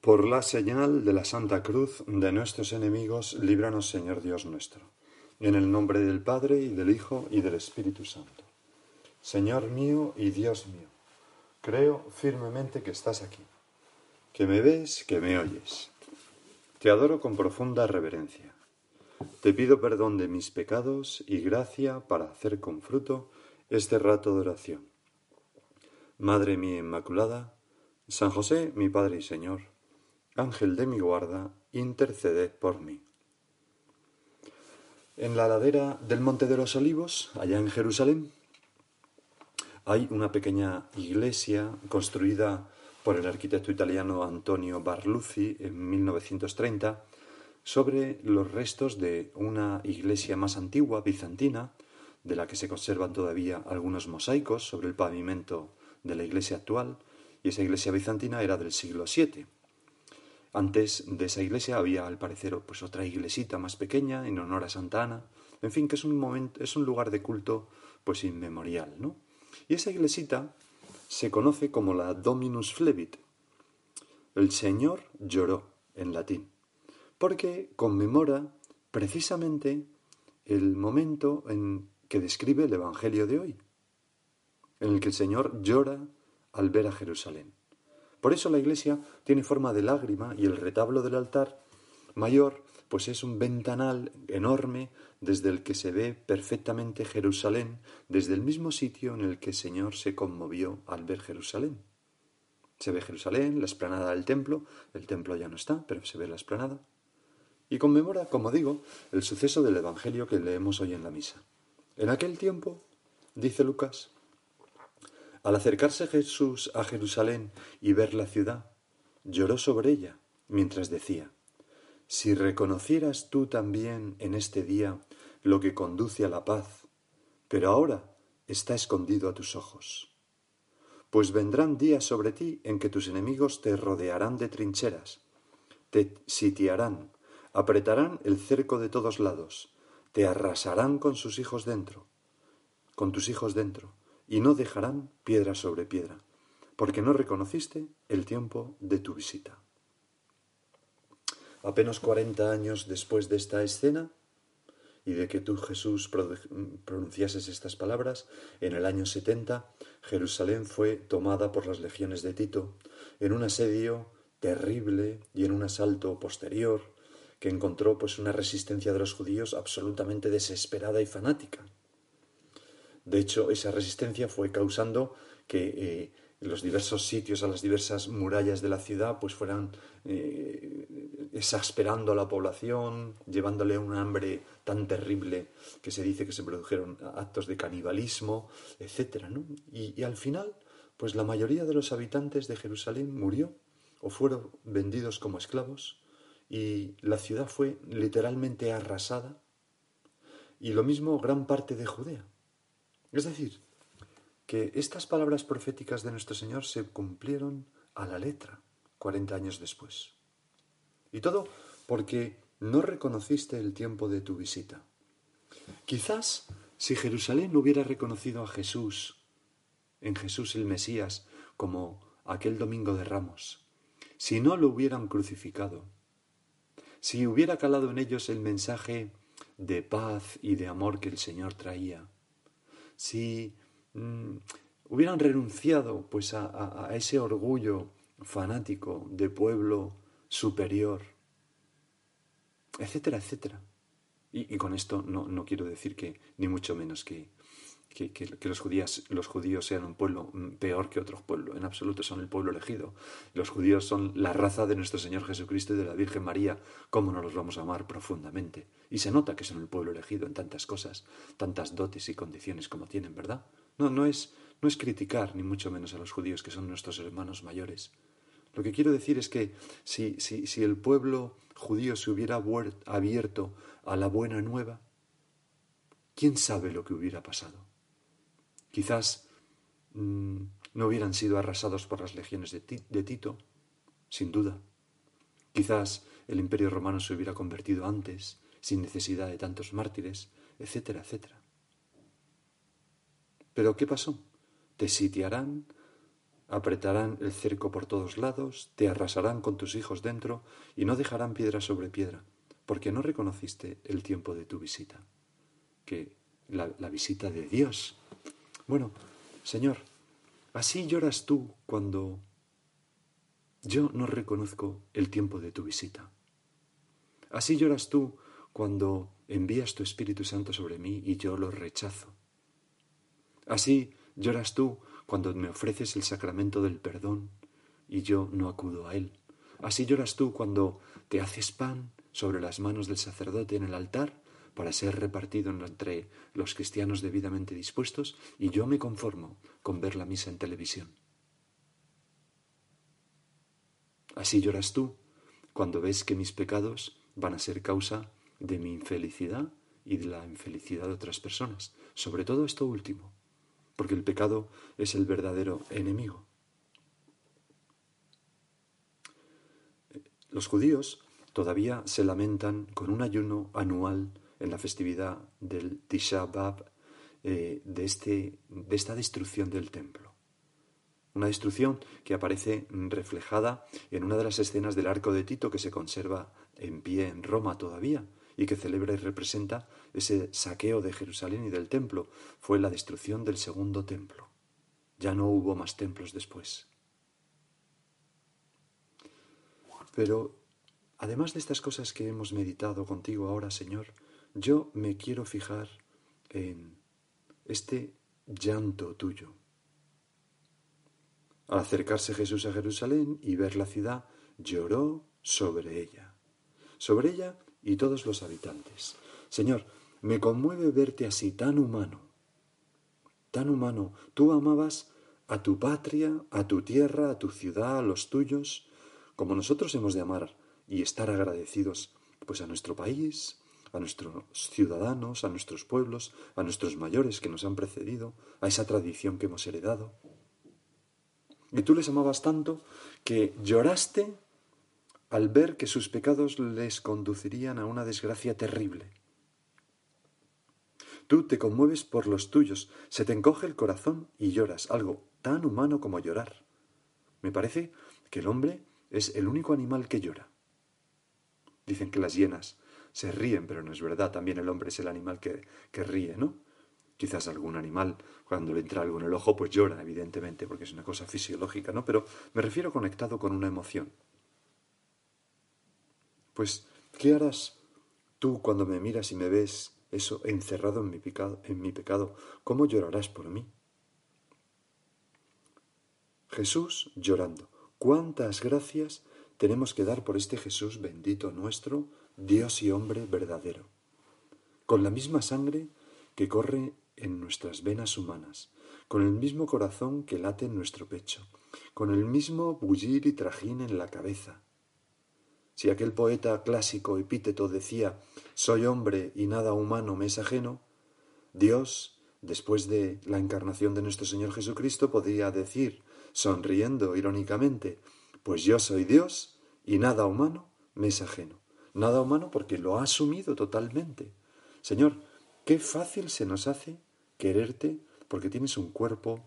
Por la señal de la Santa Cruz de nuestros enemigos, líbranos Señor Dios nuestro. En el nombre del Padre y del Hijo y del Espíritu Santo. Señor mío y Dios mío, creo firmemente que estás aquí, que me ves, que me oyes. Te adoro con profunda reverencia. Te pido perdón de mis pecados y gracia para hacer con fruto este rato de oración. Madre mía Inmaculada, San José, mi Padre y Señor, Ángel de mi guarda, interceded por mí. En la ladera del Monte de los Olivos, allá en Jerusalén, hay una pequeña iglesia construida por el arquitecto italiano Antonio Barluzzi en 1930 sobre los restos de una iglesia más antigua, bizantina, de la que se conservan todavía algunos mosaicos sobre el pavimento de la iglesia actual, y esa iglesia bizantina era del siglo VII. Antes de esa iglesia había, al parecer, pues otra iglesita más pequeña en honor a Santa Ana. En fin, que es un momento, es un lugar de culto pues inmemorial, ¿no? Y esa iglesita se conoce como la Dominus Flevit. El Señor lloró en latín, porque conmemora precisamente el momento en que describe el Evangelio de hoy, en el que el Señor llora al ver a Jerusalén. Por eso la iglesia tiene forma de lágrima y el retablo del altar mayor pues es un ventanal enorme desde el que se ve perfectamente Jerusalén, desde el mismo sitio en el que el Señor se conmovió al ver Jerusalén. Se ve Jerusalén, la esplanada del templo, el templo ya no está, pero se ve la esplanada. Y conmemora, como digo, el suceso del Evangelio que leemos hoy en la misa. En aquel tiempo, dice Lucas, al acercarse Jesús a Jerusalén y ver la ciudad, lloró sobre ella, mientras decía, Si reconocieras tú también en este día lo que conduce a la paz, pero ahora está escondido a tus ojos. Pues vendrán días sobre ti en que tus enemigos te rodearán de trincheras, te sitiarán, apretarán el cerco de todos lados, te arrasarán con sus hijos dentro, con tus hijos dentro y no dejarán piedra sobre piedra, porque no reconociste el tiempo de tu visita. Apenas cuarenta años después de esta escena y de que tú, Jesús, pronunciases estas palabras, en el año setenta, Jerusalén fue tomada por las legiones de Tito en un asedio terrible y en un asalto posterior que encontró pues una resistencia de los judíos absolutamente desesperada y fanática. De hecho, esa resistencia fue causando que eh, los diversos sitios, a las diversas murallas de la ciudad, pues fueran eh, exasperando a la población, llevándole un hambre tan terrible que se dice que se produjeron actos de canibalismo, etc. Y, y al final, pues la mayoría de los habitantes de Jerusalén murió o fueron vendidos como esclavos y la ciudad fue literalmente arrasada y lo mismo gran parte de Judea. Es decir, que estas palabras proféticas de nuestro Señor se cumplieron a la letra cuarenta años después. Y todo porque no reconociste el tiempo de tu visita. Quizás si Jerusalén hubiera reconocido a Jesús, en Jesús el Mesías, como aquel domingo de ramos, si no lo hubieran crucificado, si hubiera calado en ellos el mensaje de paz y de amor que el Señor traía, si mm, hubieran renunciado pues a, ese orgullo fanático de pueblo superior, etcétera, etcétera. Y, con esto no, no, quiero decir que, ni mucho menos que, que, los, judíos, sean un pueblo mm, peor que otros pueblos. En absoluto son el pueblo elegido. Los judíos son la raza de nuestro Señor Jesucristo y de la Virgen María. ¿Cómo no los vamos a amar profundamente? Y se nota que son el pueblo elegido en tantas cosas, tantas dotes y condiciones como tienen, ¿verdad? No, no es, no es criticar ni mucho menos a los judíos que son nuestros hermanos mayores. Lo que quiero decir es que si, si, si el pueblo judío se hubiera abierto a la buena nueva, ¿quién sabe lo que hubiera pasado? Quizás mm, no hubieran sido arrasados por las legiones de, Tito, sin duda. Quizás el imperio romano se hubiera convertido antes, sin necesidad de tantos mártires, etcétera, etcétera. Pero ¿qué pasó? Te sitiarán, apretarán el cerco por todos lados, te arrasarán con tus hijos dentro y no dejarán piedra sobre piedra, porque no reconociste el tiempo de tu visita, que la visita de Dios. Bueno, Señor, así lloras tú cuando yo no reconozco el tiempo de tu visita. Así lloras tú cuando envías tu Espíritu Santo sobre mí y yo lo rechazo. Así lloras tú cuando me ofreces el sacramento del perdón y yo no acudo a él. Así lloras tú cuando te haces pan sobre las manos del sacerdote en el altar para ser repartido entre los cristianos debidamente dispuestos y yo me conformo con ver la misa en televisión. Así lloras tú cuando ves que mis pecados van a ser causa de mi infelicidad y de la infelicidad de otras personas, sobre todo esto último porque el pecado es el verdadero enemigo. Los judíos todavía se lamentan con un ayuno anual en la festividad del Tisha eh, de, este, de esta destrucción del templo. Una destrucción que aparece reflejada en una de las escenas del arco de Tito que se conserva en pie en Roma todavía, y que celebra y representa ese saqueo de Jerusalén y del templo. Fue la destrucción del segundo templo. Ya no hubo más templos después. Pero, además de estas cosas que hemos meditado contigo ahora, Señor, yo me quiero fijar en este llanto tuyo. Al acercarse Jesús a Jerusalén y ver la ciudad, lloró sobre ella. Sobre ella y todos los habitantes. Señor, me conmueve verte así, tan humano, tan humano. Tú amabas a tu patria, a tu tierra, a tu ciudad, a los tuyos, como nosotros hemos de amar y estar agradecidos, pues a nuestro país, a nuestros ciudadanos, a nuestros pueblos, a nuestros mayores que nos han precedido, a esa tradición que hemos heredado. Y tú les amabas tanto que lloraste al ver que sus pecados les conducirían a una desgracia terrible. Tú te conmueves por los tuyos, se te encoge el corazón y lloras, algo tan humano como llorar. Me parece que el hombre es el único animal que llora. Dicen que las hienas se ríen, pero no es verdad, también el hombre es el animal que, que ríe, ¿no? Quizás algún animal, cuando le entra algo en el ojo, pues llora, evidentemente, porque es una cosa fisiológica, ¿no? Pero me refiero conectado con una emoción. Pues, ¿qué harás tú cuando me miras y me ves eso encerrado en mi? En mi pecado? ¿Cómo llorarás por mí? Jesús llorando. ¿Cuántas gracias tenemos que dar por este Jesús bendito nuestro, Dios y hombre verdadero? Con la misma sangre que corre en nuestras venas humanas, con el mismo corazón que late en nuestro pecho, con el mismo bullir y trajín en la cabeza, si aquel poeta clásico epíteto decía soy hombre y nada humano me es ajeno, Dios, después de la encarnación de nuestro Señor Jesucristo, podría decir, sonriendo irónicamente, pues yo soy Dios y nada humano me es ajeno. Nada humano porque lo ha asumido totalmente. Señor, qué fácil se nos hace quererte porque tienes un cuerpo,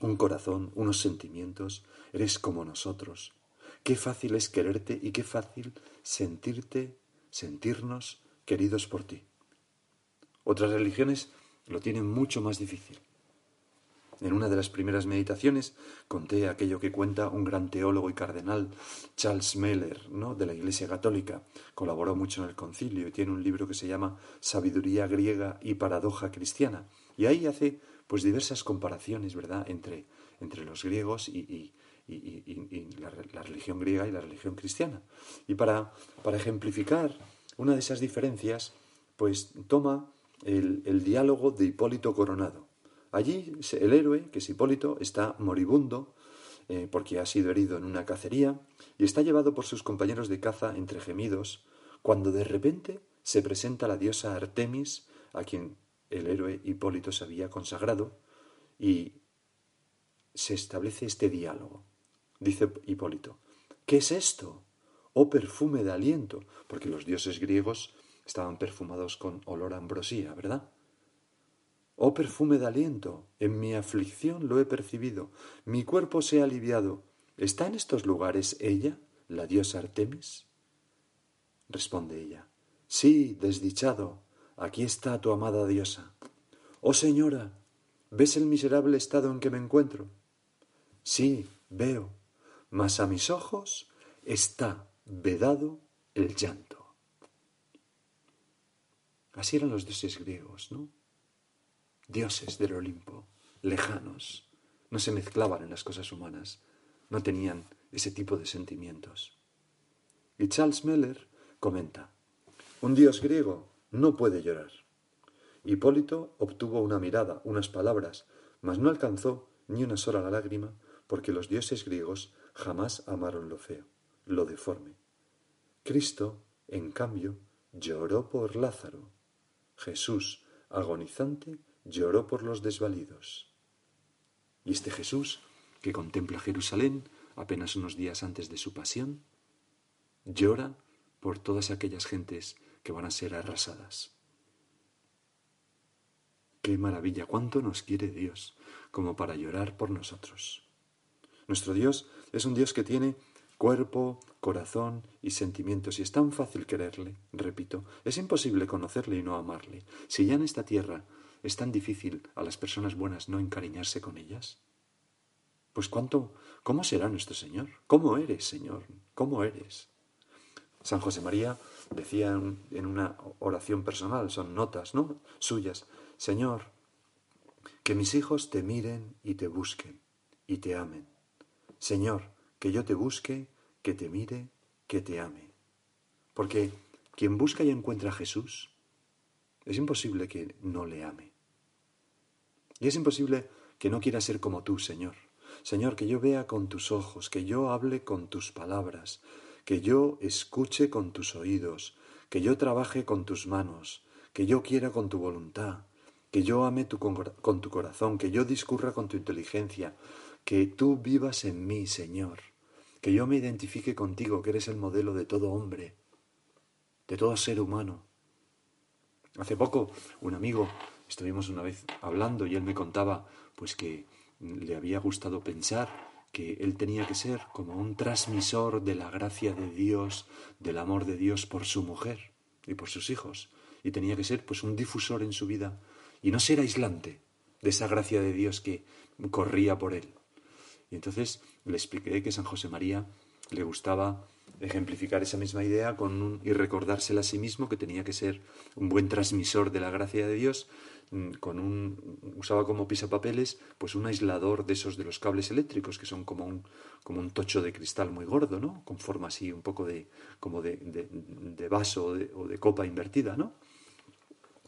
un corazón, unos sentimientos, eres como nosotros. Qué fácil es quererte y qué fácil sentirte, sentirnos queridos por ti. Otras religiones lo tienen mucho más difícil. En una de las primeras meditaciones conté aquello que cuenta un gran teólogo y cardenal, Charles Meller, ¿no? de la Iglesia Católica. Colaboró mucho en el concilio y tiene un libro que se llama Sabiduría griega y paradoja cristiana. Y ahí hace pues diversas comparaciones, ¿verdad?, entre, entre los griegos y, la, religión griega y la religión cristiana. Y para, para ejemplificar una de esas diferencias, pues toma el diálogo de Hipólito Coronado. Allí el héroe, que es Hipólito, está moribundo eh, porque ha sido herido en una cacería y está llevado por sus compañeros de caza entre gemidos, cuando de repente se presenta la diosa Artemis, a quien el héroe Hipólito se había consagrado, y se establece este diálogo dice Hipólito. ¿Qué es esto? Oh perfume de aliento, porque los dioses griegos estaban perfumados con olor a ambrosía, ¿verdad? Oh perfume de aliento, en mi aflicción lo he percibido, mi cuerpo se ha aliviado. ¿Está en estos lugares ella, la diosa Artemis? Responde ella, Sí, desdichado, aquí está tu amada diosa. Oh señora, ¿ves el miserable estado en que me encuentro? Sí, veo, mas a mis ojos está vedado el llanto. Así eran los dioses griegos, ¿no? Dioses del Olimpo, lejanos, no se mezclaban en las cosas humanas, no tenían ese tipo de sentimientos. Y Charles Meller comenta, un dios griego no puede llorar. Hipólito obtuvo una mirada, unas palabras, mas no alcanzó ni una sola lágrima, porque los dioses griegos jamás amaron lo feo, lo deforme. Cristo, en cambio, lloró por Lázaro. Jesús, agonizante, lloró por los desvalidos. Y este Jesús, que contempla Jerusalén apenas unos días antes de su pasión, llora por todas aquellas gentes que van a ser arrasadas. Qué maravilla, cuánto nos quiere Dios como para llorar por nosotros. Nuestro Dios es un Dios que tiene cuerpo, corazón y sentimientos, y es tan fácil quererle, repito, es imposible conocerle y no amarle. Si ya en esta tierra es tan difícil a las personas buenas no encariñarse con ellas, pues cuánto, ¿cómo será nuestro Señor? ¿Cómo eres, Señor? ¿Cómo eres? San José María decía en una oración personal, son notas, ¿no? Suyas, Señor, que mis hijos te miren y te busquen y te amen. Señor, que yo te busque, que te mire, que te ame. Porque quien busca y encuentra a Jesús, es imposible que no le ame. Y es imposible que no quiera ser como tú, Señor. Señor, que yo vea con tus ojos, que yo hable con tus palabras, que yo escuche con tus oídos, que yo trabaje con tus manos, que yo quiera con tu voluntad, que yo ame con tu corazón, que yo discurra con tu inteligencia, que tú vivas en mí, Señor que yo me identifique contigo, que eres el modelo de todo hombre, de todo ser humano. Hace poco un amigo, estuvimos una vez hablando y él me contaba pues que le había gustado pensar que él tenía que ser como un transmisor de la gracia de Dios, del amor de Dios por su mujer y por sus hijos, y tenía que ser pues un difusor en su vida y no ser aislante de esa gracia de Dios que corría por él. Y entonces le expliqué que San José María le gustaba ejemplificar esa misma idea con un, y recordársela a sí mismo que tenía que ser un buen transmisor de la gracia de Dios, mm, con un usaba como pisapapeles pues un aislador de esos de los cables eléctricos que son como un como un tocho de cristal muy gordo, ¿no? Con forma así un poco de como de, de, vaso o de, o de copa invertida, ¿no?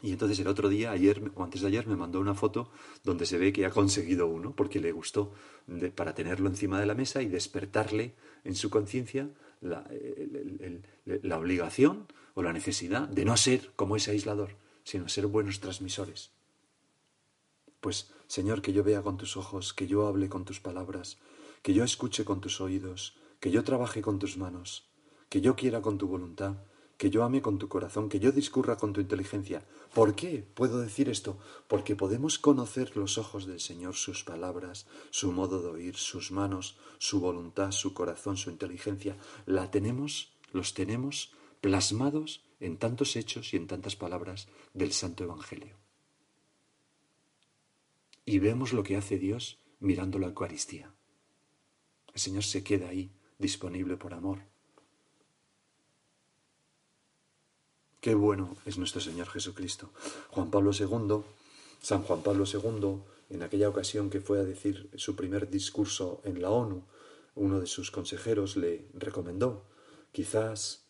Y entonces el otro día, ayer o antes de ayer, me mandó una foto donde se ve que ha conseguido uno, porque le gustó, para tenerlo encima de la mesa y despertarle en su conciencia la, la obligación o la necesidad de no ser como ese aislador, sino ser buenos transmisores. Pues, Señor, que yo vea con tus ojos, que yo hable con tus palabras, que yo escuche con tus oídos, que yo trabaje con tus manos, que yo quiera con tu voluntad, que yo ame con tu corazón, que yo discurra con tu inteligencia. ¿Por qué puedo decir esto? Porque podemos conocer los ojos del Señor, sus palabras, su modo de oír, sus manos, su voluntad, su corazón, su inteligencia. La tenemos, los tenemos plasmados en tantos hechos y en tantas palabras del Santo Evangelio. Y vemos lo que hace Dios mirando la Eucaristía. El Señor se queda ahí, disponible por amor Qué bueno es nuestro Señor Jesucristo. Juan Pablo II, San Juan Pablo II, en aquella ocasión que fue a decir su primer discurso en la ONU, uno de sus consejeros le recomendó, quizás,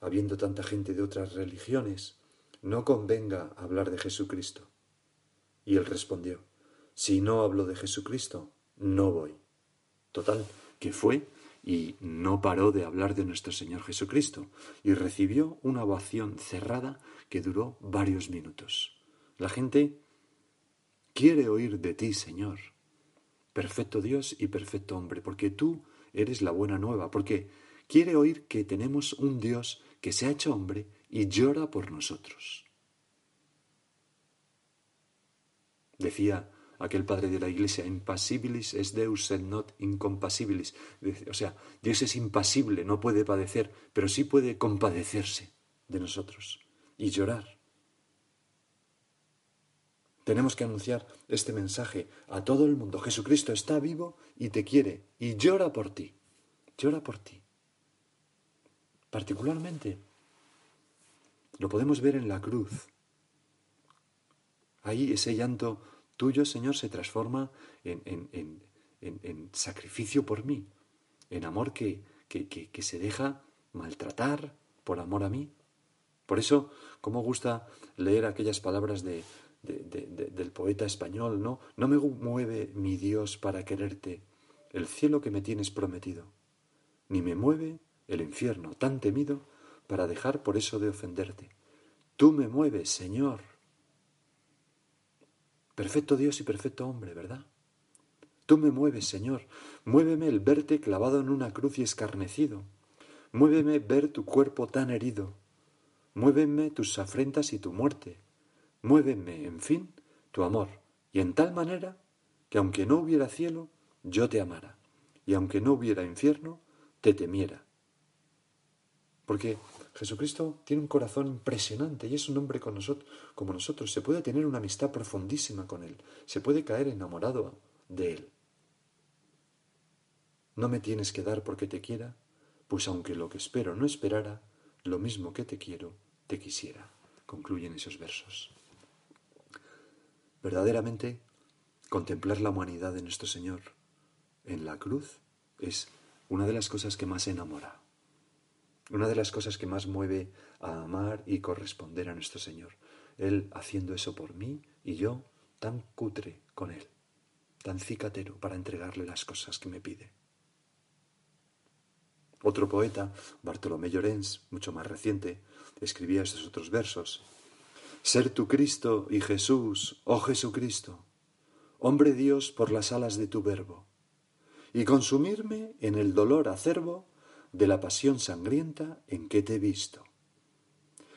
habiendo tanta gente de otras religiones, no convenga hablar de Jesucristo. Y él respondió, si no hablo de Jesucristo, no voy. Total, que fue y no paró de hablar de nuestro Señor Jesucristo y recibió una ovación cerrada que duró varios minutos. La gente quiere oír de ti, Señor, perfecto Dios y perfecto hombre, porque tú eres la buena nueva, porque quiere oír que tenemos un Dios que se ha hecho hombre y llora por nosotros. Decía aquel padre de la iglesia, impasibilis es Deus et not incompasibilis. O sea, Dios es impasible, no puede padecer, pero sí puede compadecerse de nosotros y llorar. Tenemos que anunciar este mensaje a todo el mundo. Jesucristo está vivo y te quiere y llora por ti. Llora por ti. Particularmente lo podemos ver en la cruz. Ahí ese llanto tuyo, Señor, se transforma en, sacrificio por mí, en amor que, que, se deja maltratar por amor a mí. Por eso, como gusta leer aquellas palabras de, del poeta español, ¿no? No me mueve mi Dios para quererte el cielo que me tienes prometido, ni me mueve el infierno tan temido para dejar por eso de ofenderte. Tú me mueves, Señor, Perfecto Dios y perfecto hombre, ¿verdad? Tú me mueves, Señor. Muéveme el verte clavado en una cruz y escarnecido. Muéveme ver tu cuerpo tan herido. Muéveme tus afrentas y tu muerte. Muéveme, en fin, tu amor. Y en tal manera que aunque no hubiera cielo, yo te amara. Y aunque no hubiera infierno, te temiera. Porque Jesucristo tiene un corazón impresionante y es un hombre con nosotros, como nosotros. Se puede tener una amistad profundísima con Él. Se puede caer enamorado de Él. No me tienes que dar porque te quiera, pues aunque lo que espero no esperara, lo mismo que te quiero, te quisiera. Concluyen esos versos. Verdaderamente, contemplar la humanidad de nuestro Señor en la cruz es una de las cosas que más enamora. Una de las cosas que más mueve a amar y corresponder a nuestro Señor. Él haciendo eso por mí y yo tan cutre con Él, tan cicatero para entregarle las cosas que me pide. Otro poeta, Bartolomé Llorens, mucho más reciente, escribía estos otros versos. Ser tu Cristo y Jesús, oh Jesucristo, hombre Dios por las alas de tu verbo, y consumirme en el dolor acerbo de la pasión sangrienta en que te he visto.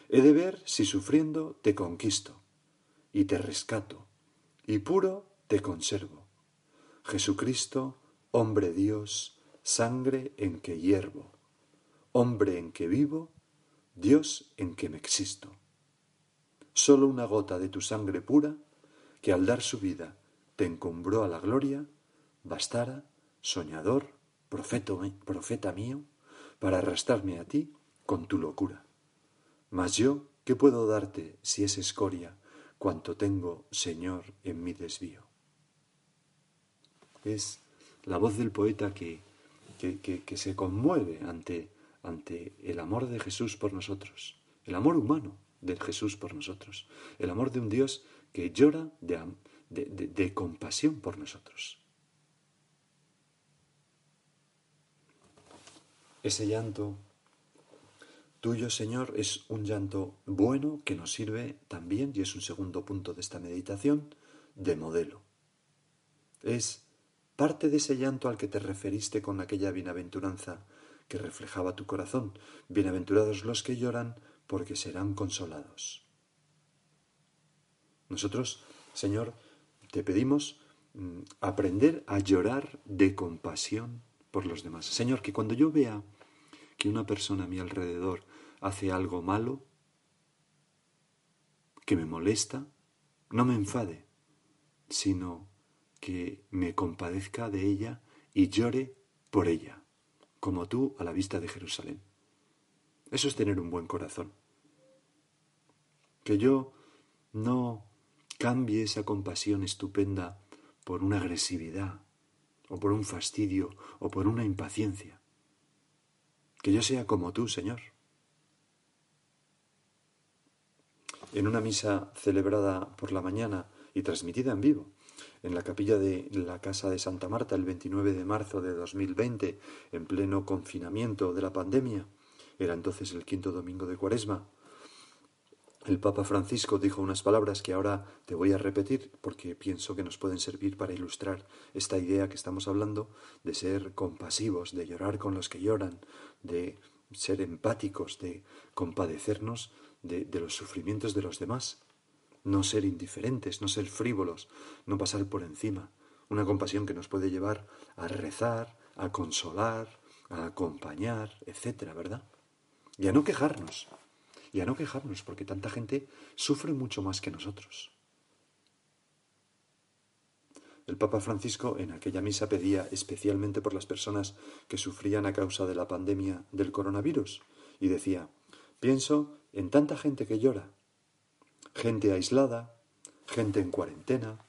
He de ver si sufriendo te conquisto, y te rescato, y puro te conservo. Jesucristo, hombre Dios, sangre en que hiervo, hombre en que vivo, Dios en que me existo. Solo una gota de tu sangre pura, que al dar su vida te encumbró a la gloria, bastara, soñador, profeta mío, para arrastrarme a ti con tu locura. Mas yo, ¿qué puedo darte si es escoria cuanto tengo, Señor, en mi desvío? Es la voz del poeta que, que, se conmueve ante, ante el amor de Jesús por nosotros, el amor humano de Jesús por nosotros, el amor de un Dios que llora de, de compasión por nosotros. Ese llanto tuyo, Señor, es un llanto bueno que nos sirve también, y es un segundo punto de esta meditación, de modelo. Es parte de ese llanto al que te referiste con aquella bienaventuranza que reflejaba tu corazón. Bienaventurados los que lloran, porque serán consolados. Nosotros, Señor, te pedimos mm, aprender a llorar de compasión por los demás. Señor, que cuando yo vea que una persona a mi alrededor hace algo malo, que me molesta, no me enfade, sino que me compadezca de ella y llore por ella, como tú a la vista de Jerusalén. Eso es tener un buen corazón. Que yo no cambie esa compasión estupenda por una agresividad, o por un fastidio, o por una impaciencia, que yo sea como tú, Señor. En una misa celebrada por la mañana y transmitida en vivo en la capilla de la Casa de Santa Marta el 29 de marzo de 2020, en pleno confinamiento de la pandemia, era entonces el quinto domingo de Cuaresma, el Papa Francisco dijo unas palabras que ahora te voy a repetir porque pienso que nos pueden servir para ilustrar esta idea que estamos hablando de ser compasivos, de llorar con los que lloran, de ser empáticos, de compadecernos de, los sufrimientos de los demás. no ser indiferentes, no ser frívolos, no pasar por encima. Una compasión que nos puede llevar a rezar, a consolar, a acompañar, etcétera, ¿verdad? Y a no quejarnos. Y a no quejarnos, porque tanta gente sufre mucho más que nosotros. El Papa Francisco en aquella misa pedía especialmente por las personas que sufrían a causa de la pandemia del coronavirus y decía, pienso en tanta gente que llora, gente aislada, gente en cuarentena,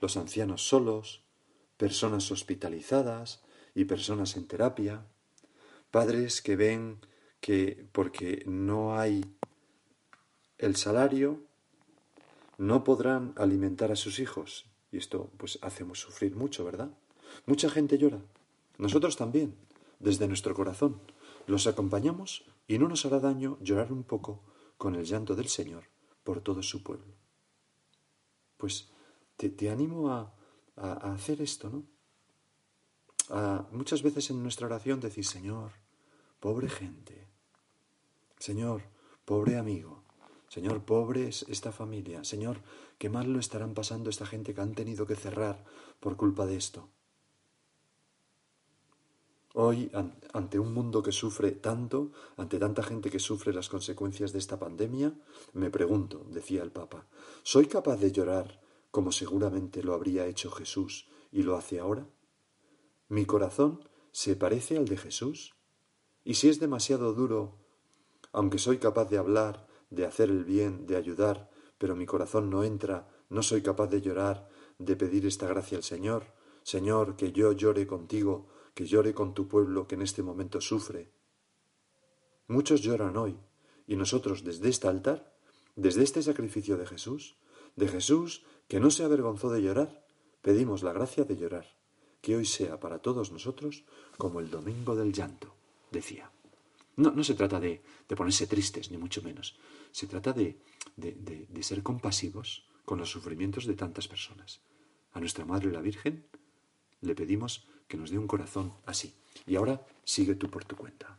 los ancianos solos, personas hospitalizadas y personas en terapia, padres que ven que porque no hay el salario, no podrán alimentar a sus hijos. Y esto pues hacemos sufrir mucho, ¿verdad? Mucha gente llora. Nosotros también, desde nuestro corazón. Los acompañamos y no nos hará daño llorar un poco con el llanto del Señor por todo su pueblo. Pues te, animo a, hacer esto, ¿no? muchas veces en nuestra oración decís, Señor, pobre gente, Señor, pobre amigo, Señor, pobre es esta familia, Señor, qué mal lo estarán pasando esta gente que han tenido que cerrar por culpa de esto. Hoy, ante un mundo que sufre tanto, ante tanta gente que sufre las consecuencias de esta pandemia, me pregunto, decía el Papa, ¿soy capaz de llorar como seguramente lo habría hecho Jesús y lo hace ahora? ¿Mi corazón se parece al de Jesús? ¿Y si es demasiado duro, aunque soy capaz de hablar, de hacer el bien, de ayudar, pero mi corazón no entra, no soy capaz de llorar, de pedir esta gracia al Señor? Señor, que yo llore contigo, que llore con tu pueblo que en este momento sufre. Muchos lloran hoy, y nosotros desde este altar, desde este sacrificio de Jesús, de Jesús que no se avergonzó de llorar, pedimos la gracia de llorar, que hoy sea para todos nosotros como el domingo del llanto, decía. No, no se trata de, de ponerse tristes, ni mucho menos. Se trata de, de, de ser compasivos con los sufrimientos de tantas personas. A nuestra Madre la Virgen le pedimos que nos dé un corazón así. Y ahora sigue tú por tu cuenta.